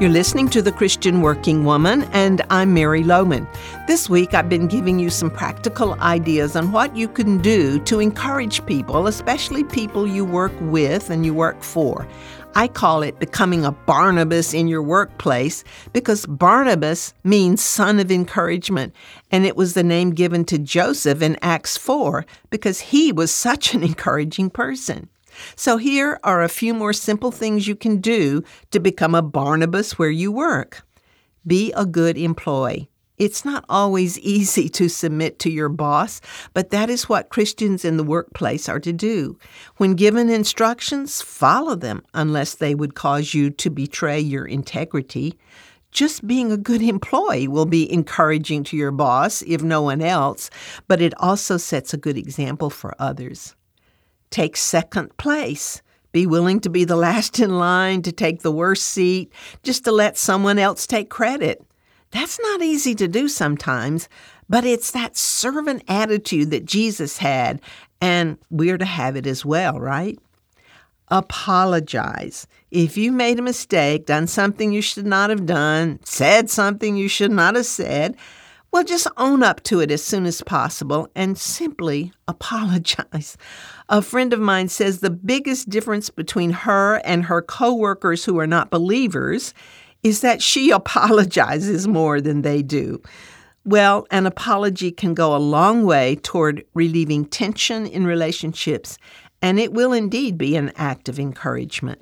You're listening to The Christian Working Woman, and I'm Mary Lowman. This week, I've been giving you some practical ideas on what you can do to encourage people, especially people you work with and you work for. I call it becoming a Barnabas in your workplace because Barnabas means son of encouragement, and it was the name given to Joseph in Acts 4 because he was such an encouraging person. So here are a few more simple things you can do to become a Barnabas where you work. Be a good employee. It's not always easy to submit to your boss, but that is what Christians in the workplace are to do. When given instructions, follow them unless they would cause you to betray your integrity. Just being a good employee will be encouraging to your boss, if no one else, but it also sets a good example for others. Take second place. Be willing to be the last in line, to take the worst seat, just to let someone else take credit. That's not easy to do sometimes, but it's that servant attitude that Jesus had, and we're to have it as well, right? Apologize. If you made a mistake, done something you should not have done, said something you should not have said, well, just own up to it as soon as possible and simply apologize. A friend of mine says the biggest difference between her and her coworkers who are not believers is that she apologizes more than they do. Well, an apology can go a long way toward relieving tension in relationships, and it will indeed be an act of encouragement.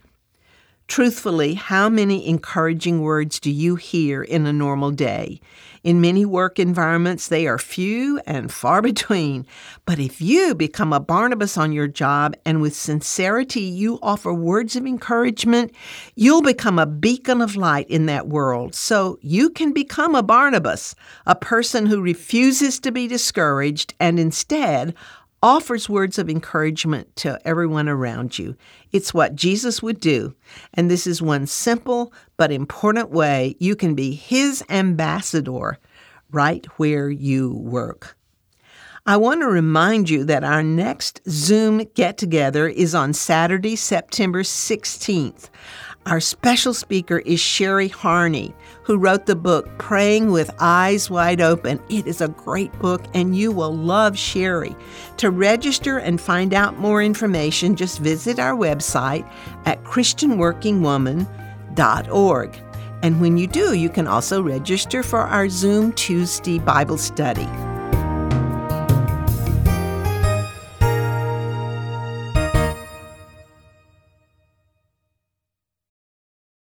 Truthfully, how many encouraging words do you hear in a normal day? In many work environments, they are few and far between. But if you become a Barnabas on your job and with sincerity you offer words of encouragement, you'll become a beacon of light in that world. So you can become a Barnabas, a person who refuses to be discouraged and instead offers words of encouragement to everyone around you. It's what Jesus would do. And this is one simple but important way you can be his ambassador right where you work. I want to remind you that our next Zoom get together is on Saturday, September 16th. Our special speaker is Sherry Harney, who wrote the book Praying with Eyes Wide Open. It is a great book, and you will love Sherry. To register and find out more information, just visit our website at ChristianWorkingWoman.org. And when you do, you can also register for our Zoom Tuesday Bible study.